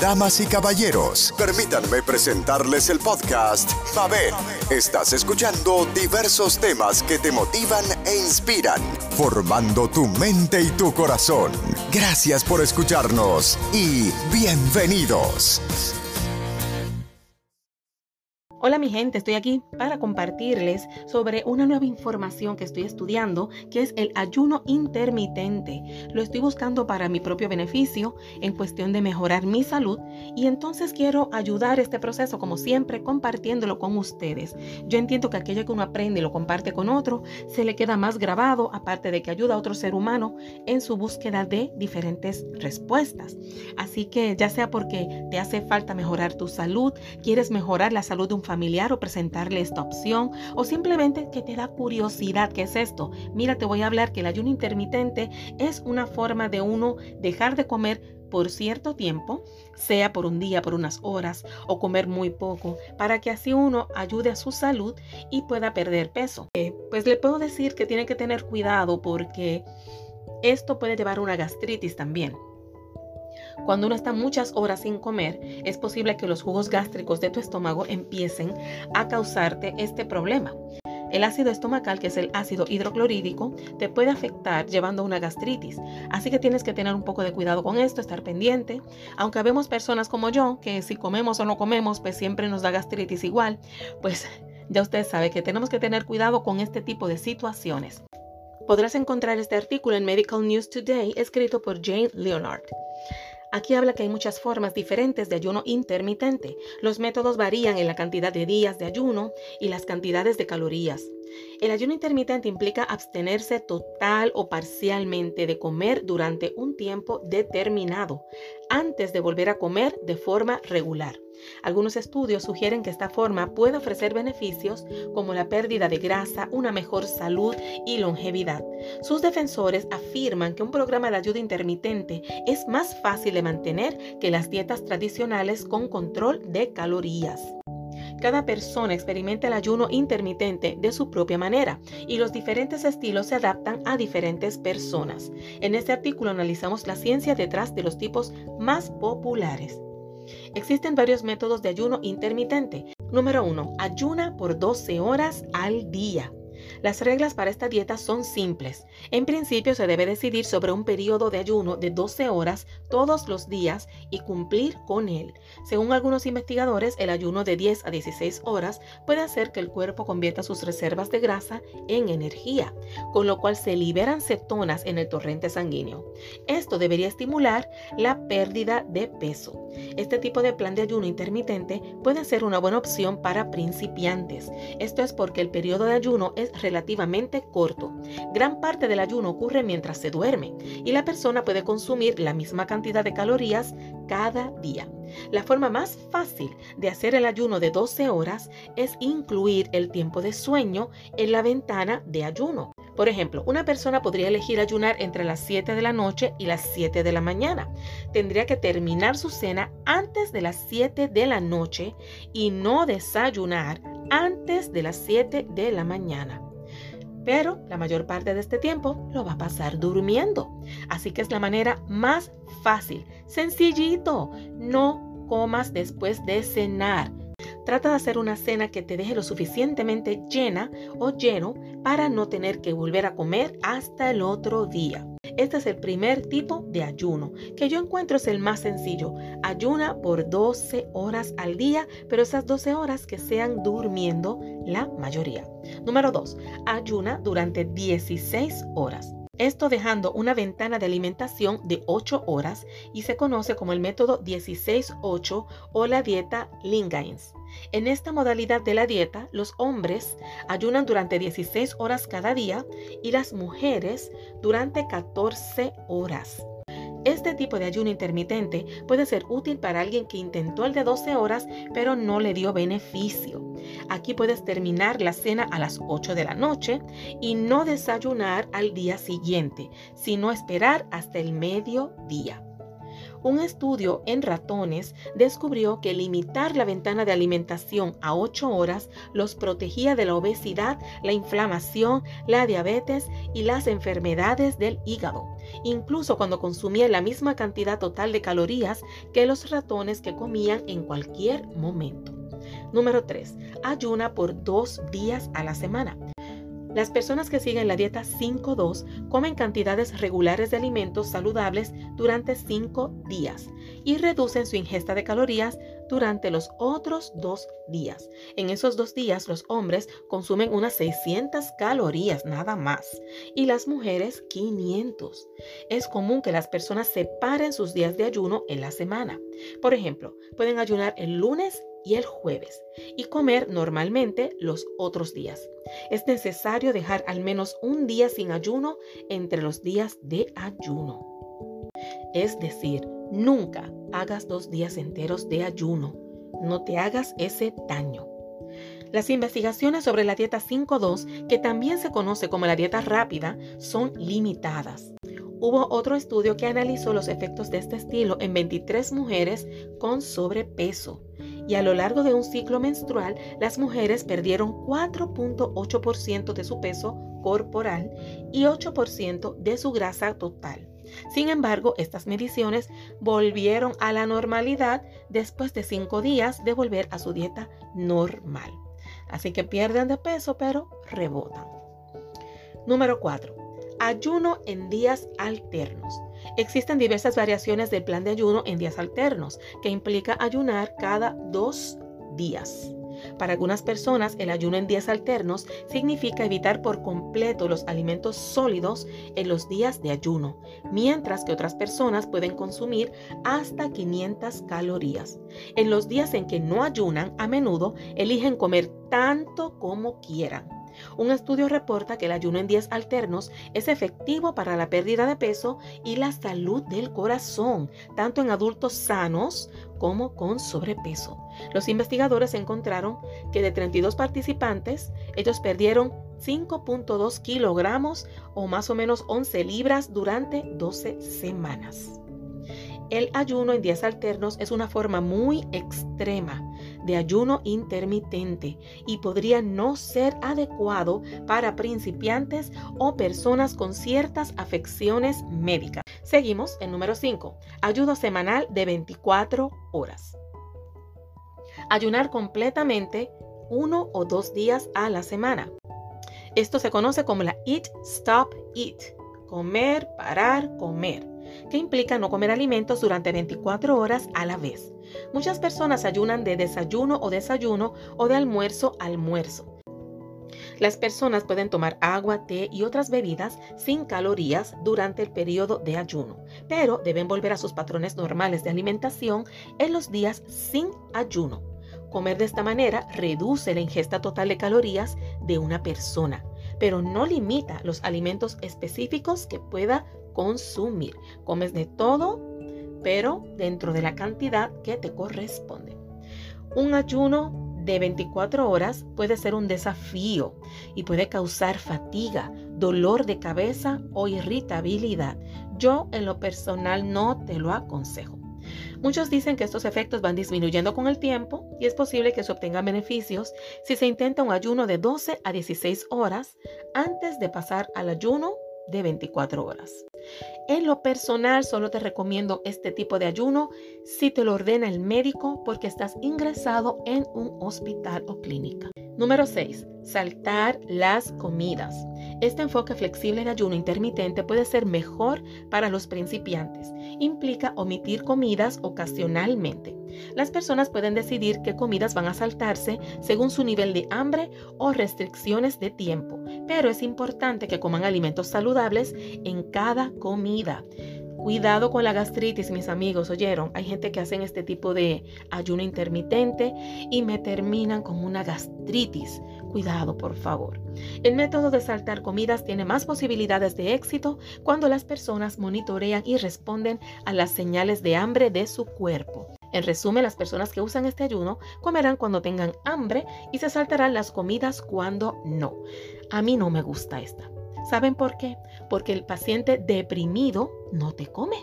Damas y caballeros, permítanme presentarles el podcast Mabel. Estás escuchando diversos temas que te motivan e inspiran, formando tu mente y tu corazón. Gracias por escucharnos y bienvenidos. Hola mi gente, estoy aquí para compartirles sobre una nueva información que estoy estudiando, que es el ayuno intermitente. Lo estoy buscando para mi propio beneficio en cuestión de mejorar mi salud y entonces quiero ayudar este proceso como siempre compartiéndolo con ustedes. Yo entiendo que aquello que uno aprende y lo comparte con otro se le queda más grabado, aparte de que ayuda a otro ser humano en su búsqueda de diferentes respuestas. Así que ya sea porque te hace falta mejorar tu salud, quieres mejorar la salud de un familiar, o presentarle esta opción o simplemente que te da curiosidad qué es esto. Mira, te voy a hablar que el ayuno intermitente es una forma de uno dejar de comer por cierto tiempo, sea por un día, por unas horas o comer muy poco, para que así uno ayude a su salud y pueda perder peso. Eh, pues le puedo decir que tiene que tener cuidado porque esto puede llevar a una gastritis también. Cuando uno está muchas horas sin comer, es posible que los jugos gástricos de tu estómago empiecen a causarte este problema. El ácido estomacal, que es el ácido hidroclorídico, te puede afectar llevando una gastritis. Así que tienes que tener un poco de cuidado con esto, estar pendiente. Aunque vemos personas como yo, que si comemos o no comemos, pues siempre nos da gastritis igual, pues ya usted sabe que tenemos que tener cuidado con este tipo de situaciones. Podrás encontrar este artículo en Medical News Today escrito por Jane Leonard. Aquí habla que hay muchas formas diferentes de ayuno intermitente. Los métodos varían en la cantidad de días de ayuno y las cantidades de calorías. El ayuno intermitente implica abstenerse total o parcialmente de comer durante un tiempo determinado, antes de volver a comer de forma regular. Algunos estudios sugieren que esta forma puede ofrecer beneficios como la pérdida de grasa, una mejor salud y longevidad. Sus defensores afirman que un programa de ayuda intermitente es más fácil de mantener que las dietas tradicionales con control de calorías. Cada persona experimenta el ayuno intermitente de su propia manera y los diferentes estilos se adaptan a diferentes personas. En este artículo analizamos la ciencia detrás de los tipos más populares. Existen varios métodos de ayuno intermitente. Número 1. Ayuna por 12 horas al día. Las reglas para esta dieta son simples. En principio se debe decidir sobre un periodo de ayuno de 12 horas todos los días y cumplir con él. Según algunos investigadores, el ayuno de 10 a 16 horas puede hacer que el cuerpo convierta sus reservas de grasa en energía, con lo cual se liberan cetonas en el torrente sanguíneo. Esto debería estimular la pérdida de peso. Este tipo de plan de ayuno intermitente puede ser una buena opción para principiantes. Esto es porque el periodo de ayuno es relativamente corto. Gran parte del ayuno ocurre mientras se duerme y la persona puede consumir la misma cantidad de calorías cada día. La forma más fácil de hacer el ayuno de 12 horas es incluir el tiempo de sueño en la ventana de ayuno. Por ejemplo, una persona podría elegir ayunar entre las 7 de la noche y las 7 de la mañana. Tendría que terminar su cena antes de las 7 de la noche y no desayunar antes de las 7 de la mañana pero la mayor parte de este tiempo lo va a pasar durmiendo. Así que es la manera más fácil, sencillito. No comas después de cenar. Trata de hacer una cena que te deje lo suficientemente llena o lleno para no tener que volver a comer hasta el otro día. Este es el primer tipo de ayuno, que yo encuentro es el más sencillo. Ayuna por 12 horas al día, pero esas 12 horas que sean durmiendo la mayoría. Número 2. Ayuna durante 16 horas. Esto dejando una ventana de alimentación de 8 horas y se conoce como el método 16-8 o la dieta Lingains. En esta modalidad de la dieta, los hombres ayunan durante 16 horas cada día y las mujeres durante 14 horas. Este tipo de ayuno intermitente puede ser útil para alguien que intentó el de 12 horas pero no le dio beneficio. Aquí puedes terminar la cena a las 8 de la noche y no desayunar al día siguiente, sino esperar hasta el mediodía. Un estudio en ratones descubrió que limitar la ventana de alimentación a 8 horas los protegía de la obesidad, la inflamación, la diabetes y las enfermedades del hígado, incluso cuando consumía la misma cantidad total de calorías que los ratones que comían en cualquier momento. Número 3. Ayuna por dos días a la semana. Las personas que siguen la dieta 5-2 comen cantidades regulares de alimentos saludables durante 5 días y reducen su ingesta de calorías durante los otros dos días. En esos dos días los hombres consumen unas 600 calorías nada más y las mujeres 500. Es común que las personas separen sus días de ayuno en la semana. Por ejemplo, pueden ayunar el lunes y el jueves y comer normalmente los otros días. Es necesario dejar al menos un día sin ayuno entre los días de ayuno. Es decir, nunca hagas dos días enteros de ayuno. No te hagas ese daño. Las investigaciones sobre la dieta 5-2, que también se conoce como la dieta rápida, son limitadas. Hubo otro estudio que analizó los efectos de este estilo en 23 mujeres con sobrepeso y a lo largo de un ciclo menstrual las mujeres perdieron 4.8% de su peso corporal y 8% de su grasa total. Sin embargo, estas mediciones volvieron a la normalidad después de 5 días de volver a su dieta normal. Así que pierden de peso, pero rebotan. Número 4. Ayuno en días alternos. Existen diversas variaciones del plan de ayuno en días alternos, que implica ayunar cada dos días. Para algunas personas, el ayuno en días alternos significa evitar por completo los alimentos sólidos en los días de ayuno, mientras que otras personas pueden consumir hasta 500 calorías. En los días en que no ayunan, a menudo eligen comer tanto como quieran. Un estudio reporta que el ayuno en días alternos es efectivo para la pérdida de peso y la salud del corazón, tanto en adultos sanos como con sobrepeso. Los investigadores encontraron que de 32 participantes, ellos perdieron 5.2 kilogramos o más o menos 11 libras durante 12 semanas. El ayuno en días alternos es una forma muy extrema de ayuno intermitente y podría no ser adecuado para principiantes o personas con ciertas afecciones médicas. Seguimos en número 5. Ayuno semanal de 24 horas. Ayunar completamente uno o dos días a la semana. Esto se conoce como la Eat, Stop, Eat. Comer, parar, comer que implica no comer alimentos durante 24 horas a la vez. Muchas personas ayunan de desayuno o desayuno o de almuerzo a almuerzo. Las personas pueden tomar agua, té y otras bebidas sin calorías durante el periodo de ayuno, pero deben volver a sus patrones normales de alimentación en los días sin ayuno. Comer de esta manera reduce la ingesta total de calorías de una persona, pero no limita los alimentos específicos que pueda consumir. Comes de todo, pero dentro de la cantidad que te corresponde. Un ayuno de 24 horas puede ser un desafío y puede causar fatiga, dolor de cabeza o irritabilidad. Yo en lo personal no te lo aconsejo. Muchos dicen que estos efectos van disminuyendo con el tiempo y es posible que se obtengan beneficios si se intenta un ayuno de 12 a 16 horas antes de pasar al ayuno de 24 horas. En lo personal, solo te recomiendo este tipo de ayuno si te lo ordena el médico porque estás ingresado en un hospital o clínica. Número 6. Saltar las comidas. Este enfoque flexible en ayuno intermitente puede ser mejor para los principiantes. Implica omitir comidas ocasionalmente. Las personas pueden decidir qué comidas van a saltarse según su nivel de hambre o restricciones de tiempo, pero es importante que coman alimentos saludables en cada comida. Cuidado con la gastritis, mis amigos, oyeron. Hay gente que hacen este tipo de ayuno intermitente y me terminan con una gastritis. Cuidado, por favor. El método de saltar comidas tiene más posibilidades de éxito cuando las personas monitorean y responden a las señales de hambre de su cuerpo. En resumen, las personas que usan este ayuno comerán cuando tengan hambre y se saltarán las comidas cuando no. A mí no me gusta esta. ¿Saben por qué? Porque el paciente deprimido no te come.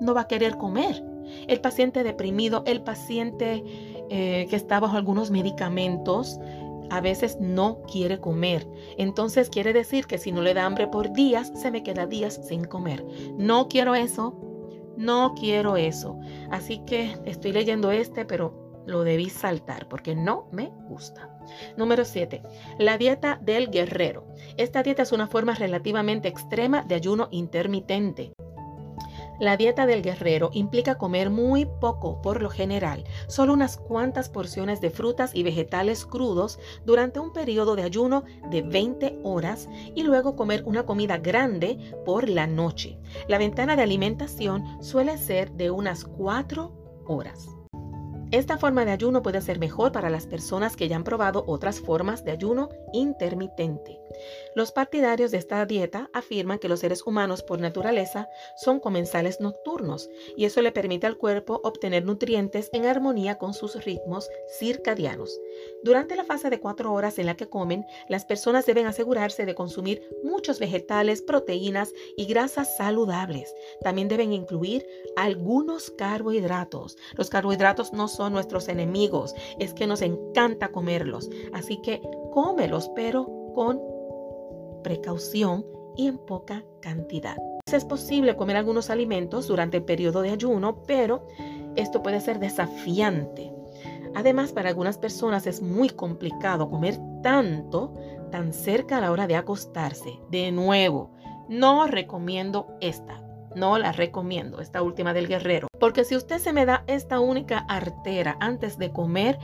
No va a querer comer. el paciente deprimido, el paciente eh, que está bajo algunos medicamentos, a veces no quiere comer. Entonces quiere decir que si no le da hambre por días, se me queda días sin comer. No quiero eso. No quiero eso. Así que estoy leyendo este, pero lo debí saltar porque no me gusta. Número 7. La dieta del guerrero. Esta dieta es una forma relativamente extrema de ayuno intermitente. La dieta del guerrero implica comer muy poco por lo general, solo unas cuantas porciones de frutas y vegetales crudos durante un periodo de ayuno de 20 horas y luego comer una comida grande por la noche. La ventana de alimentación suele ser de unas 4 horas. Esta forma de ayuno puede ser mejor para las personas que ya han probado otras formas de ayuno intermitente. Los partidarios de esta dieta afirman que los seres humanos por naturaleza son comensales nocturnos y eso le permite al cuerpo obtener nutrientes en armonía con sus ritmos circadianos. Durante la fase de cuatro horas en la que comen, las personas deben asegurarse de consumir muchos vegetales, proteínas y grasas saludables. También deben incluir algunos carbohidratos. Los carbohidratos no son nuestros enemigos, es que nos encanta comerlos. Así que cómelos, pero con precaución y en poca cantidad. Es posible comer algunos alimentos durante el periodo de ayuno, pero esto puede ser desafiante. Además, para algunas personas es muy complicado comer tanto tan cerca a la hora de acostarse. De nuevo, no recomiendo esta. No la recomiendo, esta última del guerrero. Porque si usted se me da esta única artera antes de comer,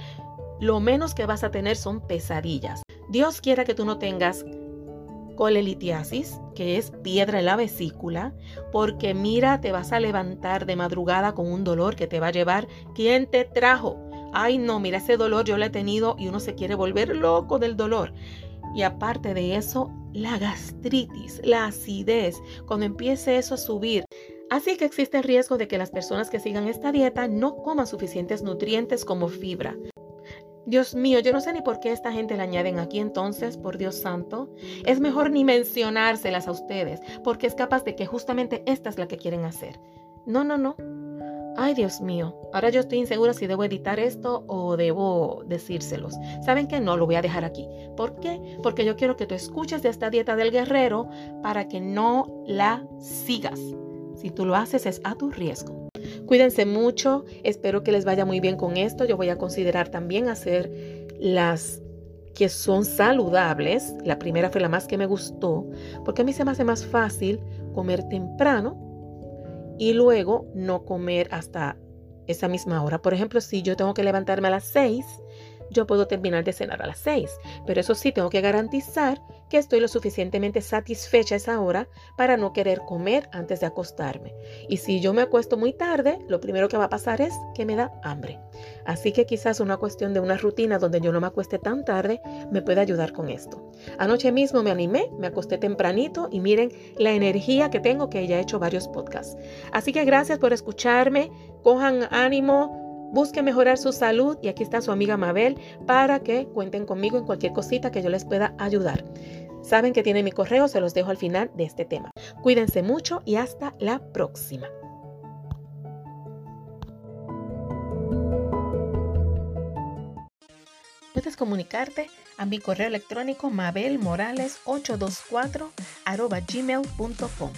lo menos que vas a tener son pesadillas. Dios quiera que tú no tengas colelitiasis, que es piedra en la vesícula, porque mira, te vas a levantar de madrugada con un dolor que te va a llevar. ¿Quién te trajo? Ay, no, mira, ese dolor yo lo he tenido y uno se quiere volver loco del dolor. Y aparte de eso, la gastritis, la acidez, cuando empiece eso a subir. Así que existe el riesgo de que las personas que sigan esta dieta no coman suficientes nutrientes como fibra. Dios mío, yo no sé ni por qué esta gente la añaden aquí entonces, por Dios santo. Es mejor ni mencionárselas a ustedes, porque es capaz de que justamente esta es la que quieren hacer. No, no, no. Ay, Dios mío, ahora yo estoy insegura si debo editar esto o debo decírselos. ¿Saben que no? Lo voy a dejar aquí. ¿Por qué? Porque yo quiero que tú escuches esta dieta del guerrero para que no la sigas. Si tú lo haces es a tu riesgo. Cuídense mucho, espero que les vaya muy bien con esto. Yo voy a considerar también hacer las que son saludables. La primera fue la más que me gustó, porque a mí se me hace más fácil comer temprano y luego no comer hasta esa misma hora. Por ejemplo, si yo tengo que levantarme a las 6, yo puedo terminar de cenar a las 6, pero eso sí, tengo que garantizar que estoy lo suficientemente satisfecha esa hora para no querer comer antes de acostarme. Y si yo me acuesto muy tarde, lo primero que va a pasar es que me da hambre. Así que quizás una cuestión de una rutina donde yo no me acueste tan tarde me puede ayudar con esto. Anoche mismo me animé, me acosté tempranito y miren la energía que tengo que ya he hecho varios podcasts. Así que gracias por escucharme, cojan ánimo Busque mejorar su salud y aquí está su amiga Mabel para que cuenten conmigo en cualquier cosita que yo les pueda ayudar. Saben que tienen mi correo, se los dejo al final de este tema. Cuídense mucho y hasta la próxima. Puedes comunicarte a mi correo electrónico mabelmorales824 gmail.com.